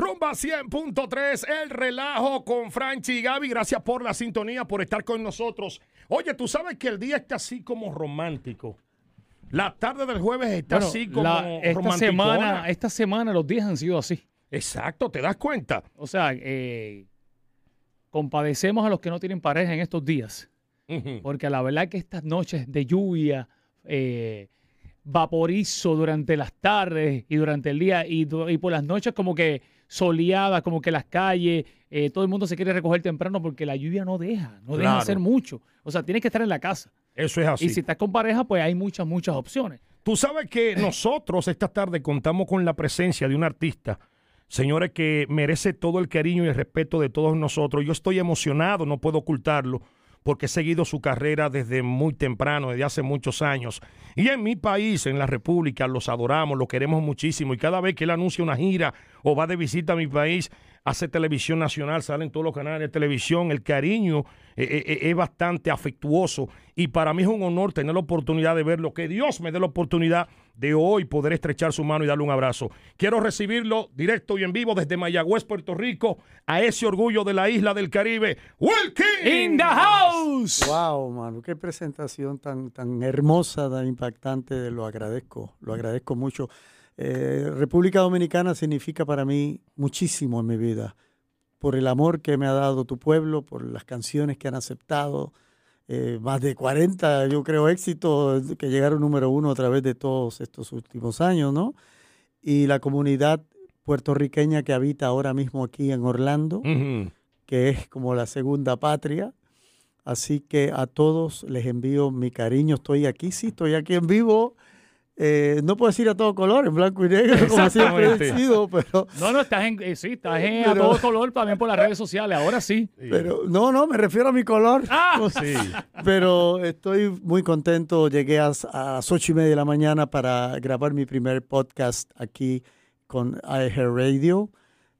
Rumba 100.3, el relajo con Franchi y Gaby. Gracias por la sintonía, por estar con nosotros. Oye, tú sabes que el día está así como romántico. La tarde del jueves está Bueno, así como la- esta semana, esta semana los días han sido así. Exacto, ¿te das cuenta? O sea, eh, compadecemos a los que no tienen pareja en estos días. Porque la verdad que estas noches de lluvia, eh, vaporizo durante las tardes y durante el día y, y por las noches como que soleadas, como que las calles, eh, todo el mundo se quiere recoger temprano porque la lluvia no deja, no deja hacer mucho. O sea, tienes que estar en la casa. Eso es así. Y si estás con pareja, pues hay muchas, muchas opciones. Tú sabes que nosotros esta tarde contamos con la presencia de un artista, señores, que merece todo el cariño y el respeto de todos nosotros. Yo estoy emocionado, no puedo ocultarlo, porque he seguido su carrera desde muy temprano, desde hace muchos años. Y en mi país, en la República, los adoramos, los queremos muchísimo. Y cada vez que él anuncia una gira o va de visita a mi país, hace televisión nacional, salen todos los canales de televisión. El cariño eh, eh, eh, es bastante afectuoso. Y para mí es un honor tener la oportunidad de verlo. Que Dios me dé la oportunidad de hoy poder estrechar su mano y darle un abrazo. Quiero recibirlo directo y en vivo desde Mayagüez, Puerto Rico, a ese orgullo de la isla del Caribe, Wilkie. In the house. Wow, mano, qué presentación tan, tan hermosa, tan impactante. Lo agradezco, lo agradezco mucho. Eh, República Dominicana significa para mí muchísimo en mi vida, por el amor que me ha dado tu pueblo, por las canciones que han aceptado, eh, más de 40, yo creo, éxitos que llegaron número uno a través de todos estos últimos años, ¿no? Y la comunidad puertorriqueña que habita ahora mismo aquí en Orlando que es como la segunda patria. Así que a todos les envío mi cariño. Estoy aquí, sí, estoy aquí en vivo. Eh, no puedo decir a todo color, en blanco y negro, como siempre he sido, pero, No, no, estás en, eh, sí, estás en a todo color también por las redes sociales. Ahora sí. pero no, no, me refiero a mi color. Ah, Sí. Pero estoy muy contento. Llegué a, a las ocho y media de la mañana para grabar mi primer podcast aquí con iHeartRadio.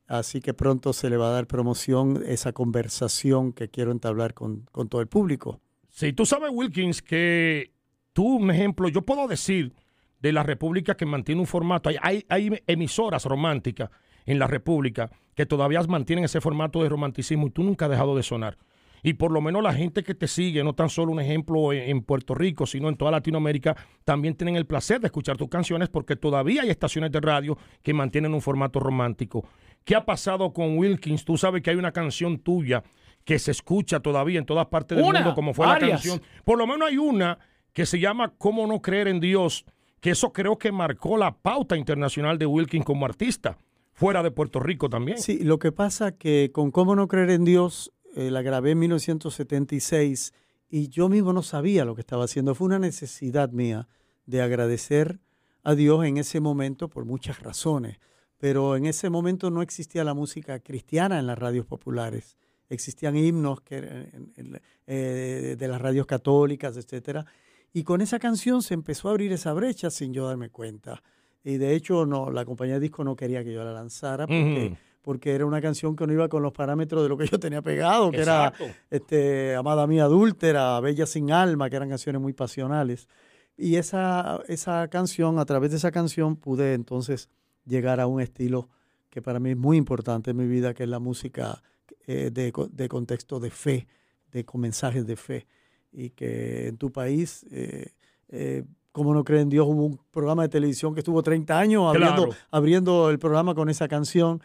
Así que pronto se le va a dar promoción esa conversación que quiero entablar con, con todo el público. Sí, tú sabes, Wilkins, que tú, un ejemplo, yo puedo decir de la República que mantiene un formato. Hay, hay, hay emisoras románticas en la República que todavía mantienen ese formato de romanticismo y tú nunca has dejado de sonar. Y por lo menos la gente que te sigue, no tan solo un ejemplo en, Puerto Rico, sino en toda Latinoamérica, también tienen el placer de escuchar tus canciones porque todavía hay estaciones de radio que mantienen un formato romántico. ¿Qué ha pasado con Wilkins? Tú sabes que hay una canción tuya que se escucha todavía en todas partes del Una, mundo, como fue varias. la canción. Por lo menos hay una que se llama ¿Cómo no creer en Dios? Que eso creo que marcó la pauta internacional de Wilkins como artista, fuera de Puerto Rico también. Sí, lo que pasa que con Cómo no creer en Dios eh, la grabé en 1976 y yo mismo no sabía lo que estaba haciendo. Fue una necesidad mía de agradecer a Dios en ese momento por muchas razones. Pero en ese momento no existía la música cristiana en las radios populares. Existían himnos eh, de las radios católicas, etcétera. Y con esa canción se empezó a abrir esa brecha sin yo darme cuenta. Y de hecho, no, la compañía de disco no quería que yo la lanzara porque, Ujú. porque era una canción que no iba con los parámetros de lo que yo tenía pegado, que Exacto. era este, Amada Mía Adúltera, Bella Sin Alma, que eran canciones muy pasionales. Y esa, esa canción, a través de esa canción, pude entonces llegar a un estilo que para mí es muy importante en mi vida, que es la música eh, de, de contexto de fe, de con mensajes de fe. Y que en tu país, eh, eh, como no creen en Dios, hubo un programa de televisión que estuvo 30 años abriendo, Claro. abriendo el programa con esa canción.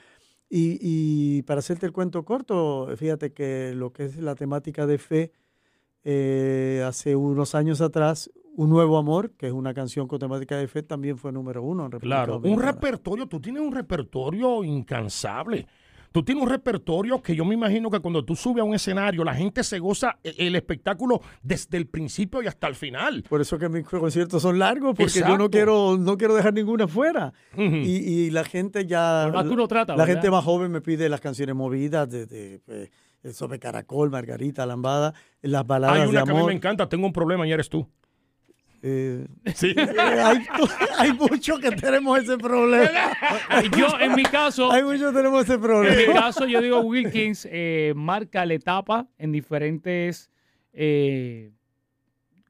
Y, y para hacerte el cuento corto, fíjate que lo que es la temática de fe, eh, hace unos años atrás, Un Nuevo Amor, que es una canción con temática de fe, también fue número uno en República Claro, un repertorio, tú tienes un repertorio incansable. Tú tienes un repertorio que yo me imagino que cuando tú subes a un escenario, la gente se goza e- el espectáculo desde el principio y hasta el final. Por eso que mis conciertos son largos, porque yo no quiero, no quiero dejar ninguna fuera. Y, y la gente ya. Más La ¿verdad? gente más joven me pide las canciones movidas de, de, eh, Sobre Caracol, Margarita, Lambada, las baladas Hay una de que a mí amor. me encanta, tengo un problema y eres tú. Eh, Sí. eh, hay, hay muchos que tenemos ese problema. Yo, en mi caso, Hay muchos que tenemos ese en mi problema. caso, yo digo Wilkins eh, marca la etapa en diferentes eh,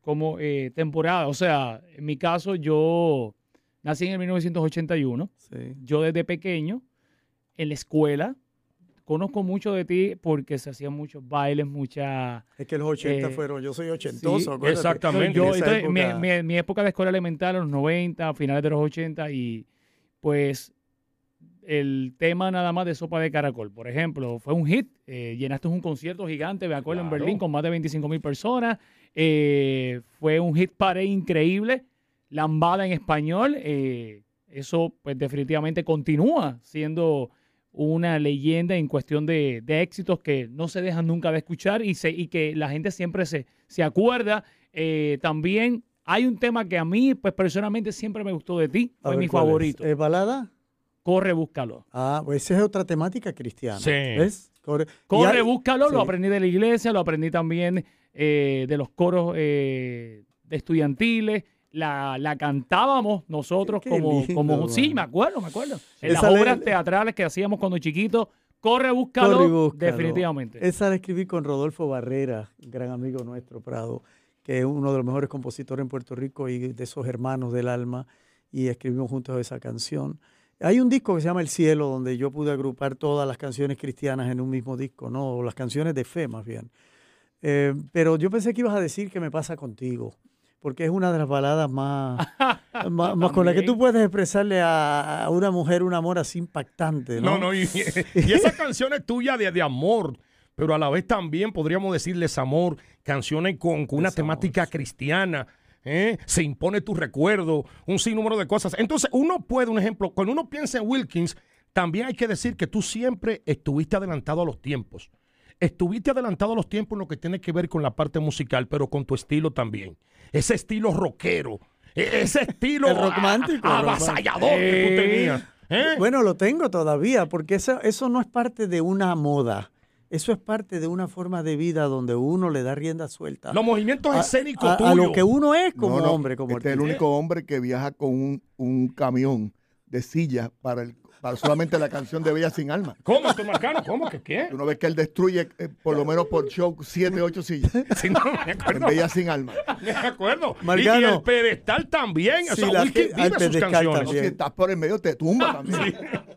como temporadas. O sea, en mi caso, yo nací en el 1981. Sí. Yo desde pequeño en la escuela. Conozco mucho de ti porque se hacían muchos bailes, mucha... Es que los 80 Eh, fueron, yo soy ochentoso. acuérdate. exactamente. Yo, En esa entonces, mi, época- mi- mi época de escuela elemental, los 90, finales de los 80, y pues el tema nada más de Sopa de Caracol, por ejemplo, fue un hit. eh, llenaste un concierto gigante, me acuerdo, en. Berlín con más de 25 mil personas. eh, fue un hit parade increíble. Lambada en español. eh, eso, pues, definitivamente continúa siendo una leyenda en cuestión de, de éxitos que no se dejan nunca de escuchar y, se, y que la gente siempre se, se acuerda. Eh, también hay un tema que a mí, pues personalmente, siempre me gustó de ti. Fue ver, mi favorito. ¿Es balada? Corre, búscalo. Ah, pues esa es otra temática cristiana. Sí. ¿Ves? Corre, Corre, hay- búscalo. Lo aprendí de la iglesia, lo aprendí también eh, de los coros eh, de estudiantiles. La, la cantábamos nosotros Qué como, lindo, como sí, me acuerdo, me acuerdo. En Esa las le- obras teatrales que hacíamos cuando chiquitos. Corre, búscalo. Corre búscalo. Definitivamente. Esa la escribí con Rodolfo Barrera, gran amigo nuestro, Prado, que es uno de los mejores compositores en Puerto Rico y de esos hermanos del alma, y escribimos juntos esa canción. Hay un disco que se llama El Cielo, donde yo pude agrupar todas las canciones cristianas en un mismo disco, ¿no? O las canciones de fe, más bien. Eh, pero yo pensé que ibas a decir que me pasa contigo, porque es una de las baladas más, más, más con la que tú puedes expresarle a, a una mujer un amor así impactante, ¿no? No, no, y, y esa canción es tuya de, de amor, pero a la vez también podríamos decirles amor, canciones con, con una temática cristiana. ¿eh? Se impone tu recuerdo, un sinnúmero de cosas. Entonces, uno puede, un ejemplo, cuando uno piensa en Wilkins, también hay que decir que tú siempre estuviste adelantado a los tiempos. Estuviste adelantado a los tiempos en lo que tiene que ver con la parte musical, pero con tu estilo también. Ese estilo rockero, e- ese estilo romántico, avasallador que tú tenías. ¿eh? Bueno, lo tengo todavía, porque eso, eso no es parte de una moda. Eso es parte de una forma de vida donde uno le da rienda suelta. Los movimientos escénicos a- a tuyos. lo que uno es como No, no, hombre, como este es el único hombre que viaja con un, un camión de sillas para, el, para solamente la canción de Bella Sin Alma. ¿Cómo, Héctor Marcano? ¿Cómo que qué? Tú no ves que él destruye eh, por lo menos por show siete, ocho sillas Sí, no, me en. Bella Sin Alma. Me acuerdo. Y- Marcano. Y, el pedestal también. O Sí, sea, la Wilkie que- al vive sus pedestal canciones. No, también. si estás por el medio te tumba también.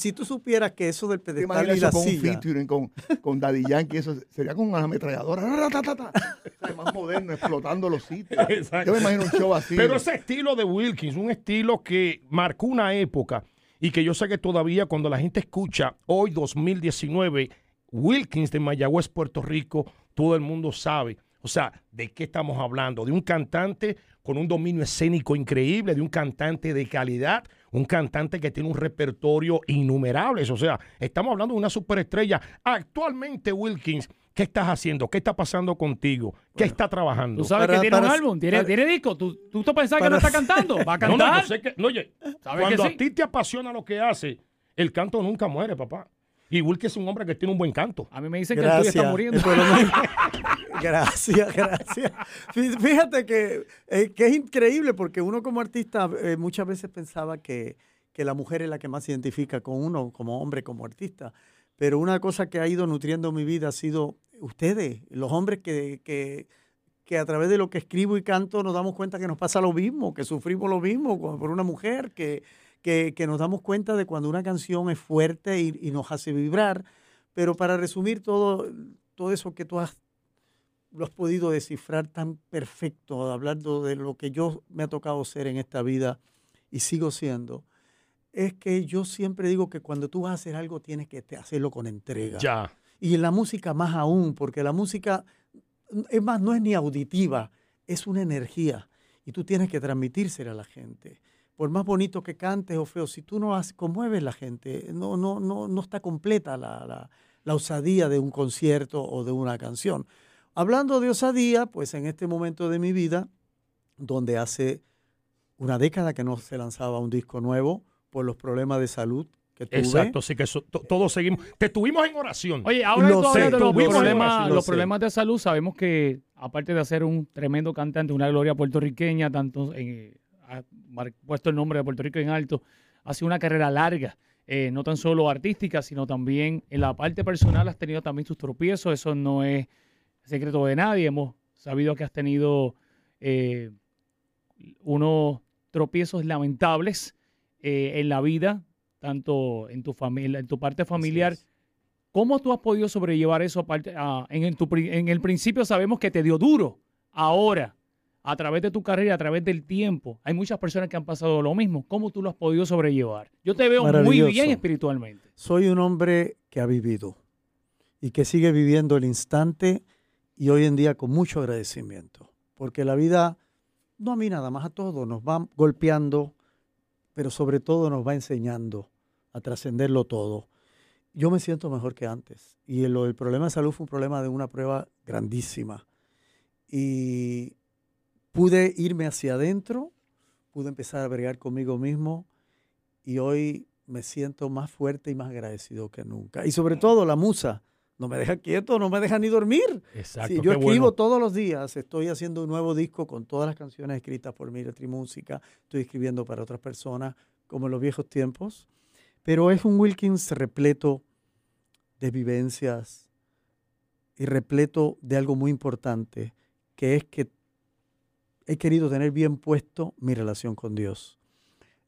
Si tú supieras que eso del ¿Te pedestal y la con un silla, featuring con, con Daddy Yankee? Eso sería con una ametralladora. O sea, más moderno, explotando los sitios. Exacto. Yo me imagino un show así. Pero ese estilo de Wilkins, un estilo que marcó una época y que yo sé que todavía cuando la gente escucha hoy 2019 Wilkins de Mayagüez, Puerto Rico, todo el mundo sabe. O sea, ¿de qué estamos hablando? De un cantante con un dominio escénico increíble, de un cantante de calidad, un cantante que tiene un repertorio innumerable. O sea, estamos hablando de una superestrella. Actualmente, Wilkins, ¿qué estás haciendo? ¿Qué está pasando contigo? ¿Qué está trabajando? Tú sabes Para- que tiene un para- álbum, tiene, para- tiene disco. ¿Tú, tú te pensás que no está cantando? ¿Va a No, no, cantar? yo sé que, no, oye, ¿Sabes cuando que a ti te apasiona lo que hace, el canto nunca muere, papá. Y Wilkins es un hombre que tiene un buen canto. A mí me dicen que el tuyo gracias. está muriendo. Gracias, gracias. Fí- Fíjate que, eh, que es increíble porque uno como artista eh, muchas veces pensaba que, que la mujer es la que más se identifica con uno como hombre, como artista. Pero una cosa que ha ido nutriendo mi vida ha sido ustedes, los hombres que, que, que a través de lo que escribo y canto nos damos cuenta que nos pasa lo mismo, que sufrimos lo mismo por una mujer, que, que, que nos damos cuenta de cuando una canción es fuerte y, y nos hace vibrar. Pero para resumir todo, todo eso que tú has, lo has podido descifrar tan perfecto, hablando de lo que yo me ha tocado ser en esta vida y sigo siendo, es que yo siempre digo que cuando tú vas a hacer algo tienes que hacerlo con entrega. Ya. Y en la música más aún, porque la música, es más, no es ni auditiva, es una energía. Y tú tienes que transmitírsela a la gente. Por más bonito que cantes o feo, si tú no has, conmueves la gente, no, no, no, no está completa la, la, la osadía de un concierto o de una canción. Hablando de osadía, pues en este momento de mi vida, donde hace una década que no se lanzaba un disco nuevo por los problemas de salud que tuve. Exacto, así que eso- to- todos seguimos. Te tuvimos en oración. Oye, ahora Lo sé, de los, problemas, sí, lo los problemas de salud, sabemos que aparte de ser un tremendo cantante, una gloria puertorriqueña, tanto en, ha puesto el nombre de Puerto Rico en alto, ha sido una carrera larga, eh, no tan solo artística, sino también en la parte personal has tenido también tus tropiezos, eso no es secreto de nadie, hemos sabido que has tenido eh, unos tropiezos lamentables eh, en la vida, tanto en tu familia, en tu parte familiar. ¿Cómo tú has podido sobrellevar eso? Aparte, ah, en, en tu pri- en el principio sabemos que te dio duro. Ahora, a través de tu carrera, a través del tiempo, hay muchas personas que han pasado lo mismo. ¿Cómo tú lo has podido sobrellevar? Yo te veo muy bien espiritualmente. Soy un hombre que ha vivido y que sigue viviendo el instante y hoy en día con mucho agradecimiento, porque la vida, no a mí nada más, a todos nos va golpeando, pero sobre todo nos va enseñando a trascenderlo todo. Yo me siento mejor que antes y lo del problema de salud fue un problema de una prueba grandísima y pude irme hacia adentro, pude empezar a bregar conmigo mismo y hoy me siento más fuerte y más agradecido que nunca. Y sobre todo la musa, no me deja quieto, no me deja ni dormir. Exacto. Sí, yo escribo bueno. todos los días, estoy haciendo un nuevo disco con todas las canciones escritas por Miretri Música, estoy escribiendo para otras personas, como en los viejos tiempos, pero es un Wilkins repleto de vivencias y repleto de algo muy importante, que es que he querido tener bien puesto mi relación con Dios.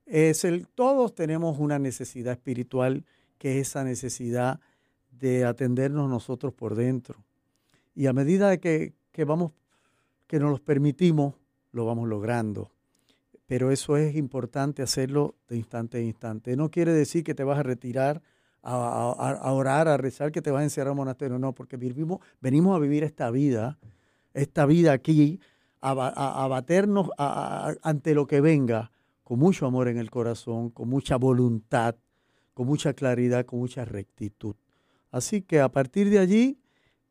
Es el, todos tenemos una necesidad espiritual, que es esa necesidad de atendernos nosotros por dentro. Y a medida que, que vamos, que nos los permitimos, lo vamos logrando. Pero eso es importante hacerlo de instante a instante. No quiere decir que te vas a retirar a orar, a rezar, que te vas a encerrar a un monasterio. No, porque vivimos, venimos a vivir esta vida, esta vida aquí, a, ba- a- a baternos ante lo que venga, con mucho amor en el corazón, con mucha voluntad, con mucha claridad, con mucha rectitud. Así que a partir de allí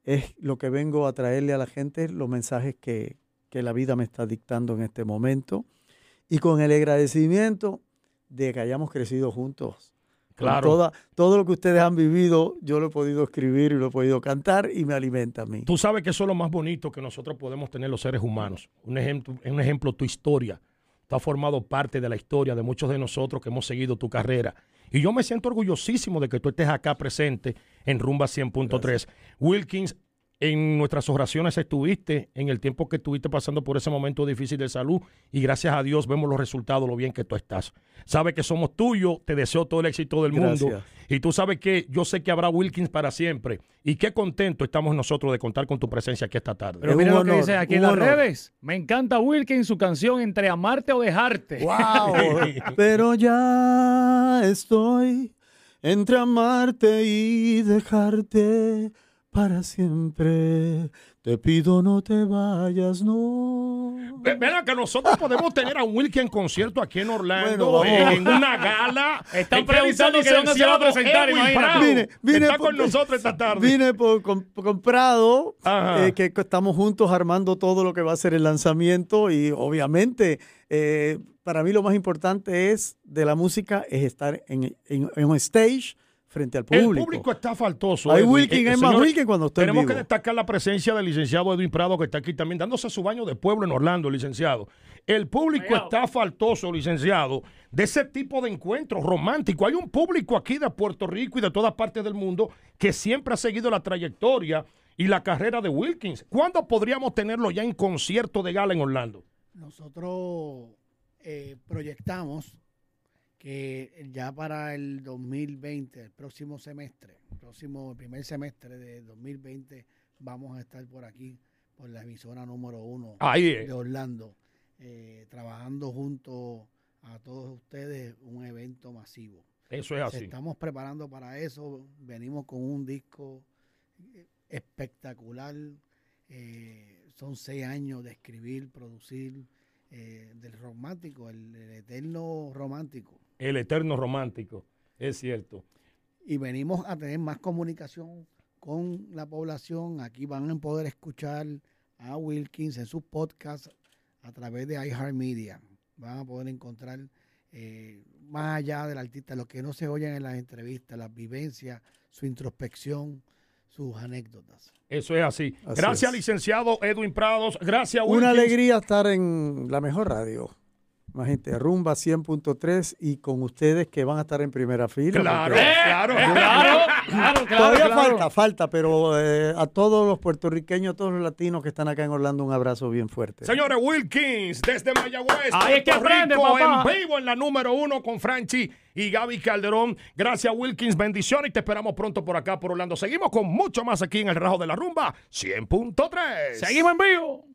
es lo que vengo a traerle a la gente, los mensajes que, que la vida me está dictando en este momento. Y con el agradecimiento de que hayamos crecido juntos. Claro. toda- todo lo que ustedes han vivido, yo lo he podido escribir y lo he podido cantar y me alimenta a mí. Tú sabes que eso es lo más bonito que nosotros podemos tener los seres humanos. Un ejemplo, un ejemplo tu historia. Tú has formado parte de la historia de muchos de nosotros que hemos seguido tu carrera. Y yo me siento orgullosísimo de que tú estés acá presente en Rumba 100.3. Wilkins, en nuestras oraciones estuviste en el tiempo que estuviste pasando por ese momento difícil de salud y gracias a Dios vemos los resultados, lo bien que tú estás. Sabes que somos tuyos, te deseo todo el éxito del mundo. Gracias. Y tú sabes que yo sé que habrá Wilkins para siempre. Y qué contento estamos nosotros de contar con tu presencia aquí esta tarde. Pero Es mira lo que dice aquí en las redes. Me encanta Wilkins, su canción Entre amarte o dejarte. ¡Wow! Pero ya estoy entre amarte y dejarte para siempre. Te pido no te vayas, no. Ve- Ven que nosotros podemos tener a un Wilkins en concierto aquí en Orlando, Bueno, en una gala. Están ¿En qué preguntando que dónde se va a presentar? Vine- vine Está por- con nosotros esta tarde. Vine por, com- comprado, eh, que estamos juntos armando todo lo que va a ser el lanzamiento y obviamente eh, para mí lo más importante es de la música es estar en, en, en un stage frente al El público. público está faltoso. Hay Edwin. Wilkin, hay más Wilkin cuando estoy Tenemos vivo. que destacar la presencia del licenciado Edwin Prado, que está aquí también dándose su baño de pueblo en Orlando, licenciado. El público está faltoso, licenciado, de ese tipo de encuentros románticos. Hay un público aquí de Puerto Rico y de todas partes del mundo que siempre ha seguido la trayectoria y la carrera de Wilkins. ¿Cuándo podríamos tenerlo ya en concierto de gala en Orlando? Nosotros eh, proyectamos que ya para el 2020, el próximo semestre, el próximo primer semestre de 2020, vamos a estar por aquí, por la emisora número uno de Orlando, eh, trabajando junto a todos ustedes un evento masivo. Eso es Se así. Estamos preparando para eso. Venimos con un disco eh, espectacular. Eh, son seis años de escribir, producir, eh, del romántico, el, el eterno romántico. El eterno romántico, es cierto. Y venimos a tener más comunicación con la población. Aquí van a poder escuchar a Wilkins en sus podcasts a través de iHeartMedia. Van a poder encontrar eh, más allá del artista, lo que no se oyen en las entrevistas, las vivencias, su introspección, sus anécdotas. Eso es así. Así Gracias, es. licenciado Edwin Prados. Gracias, Wilkins. Una alegría estar en la mejor radio. Imagínate, Rumba 100.3 y con ustedes que van a estar en primera fila. Claro, porque claro. Claro, claro, claro, Todavía claro. falta, falta, pero eh, a todos los puertorriqueños, a todos los latinos que están acá en Orlando, un abrazo bien fuerte. Señores, Wilkins, desde Mayagüez, Ahí es que Puerto aprende, Rico, papá. en vivo en la número uno con Franchi y Gaby Calderón. Gracias, Wilkins, bendiciones y te esperamos pronto por acá, por Orlando. Seguimos con mucho más aquí en el Rajo de la Rumba 100.3. Seguimos en vivo.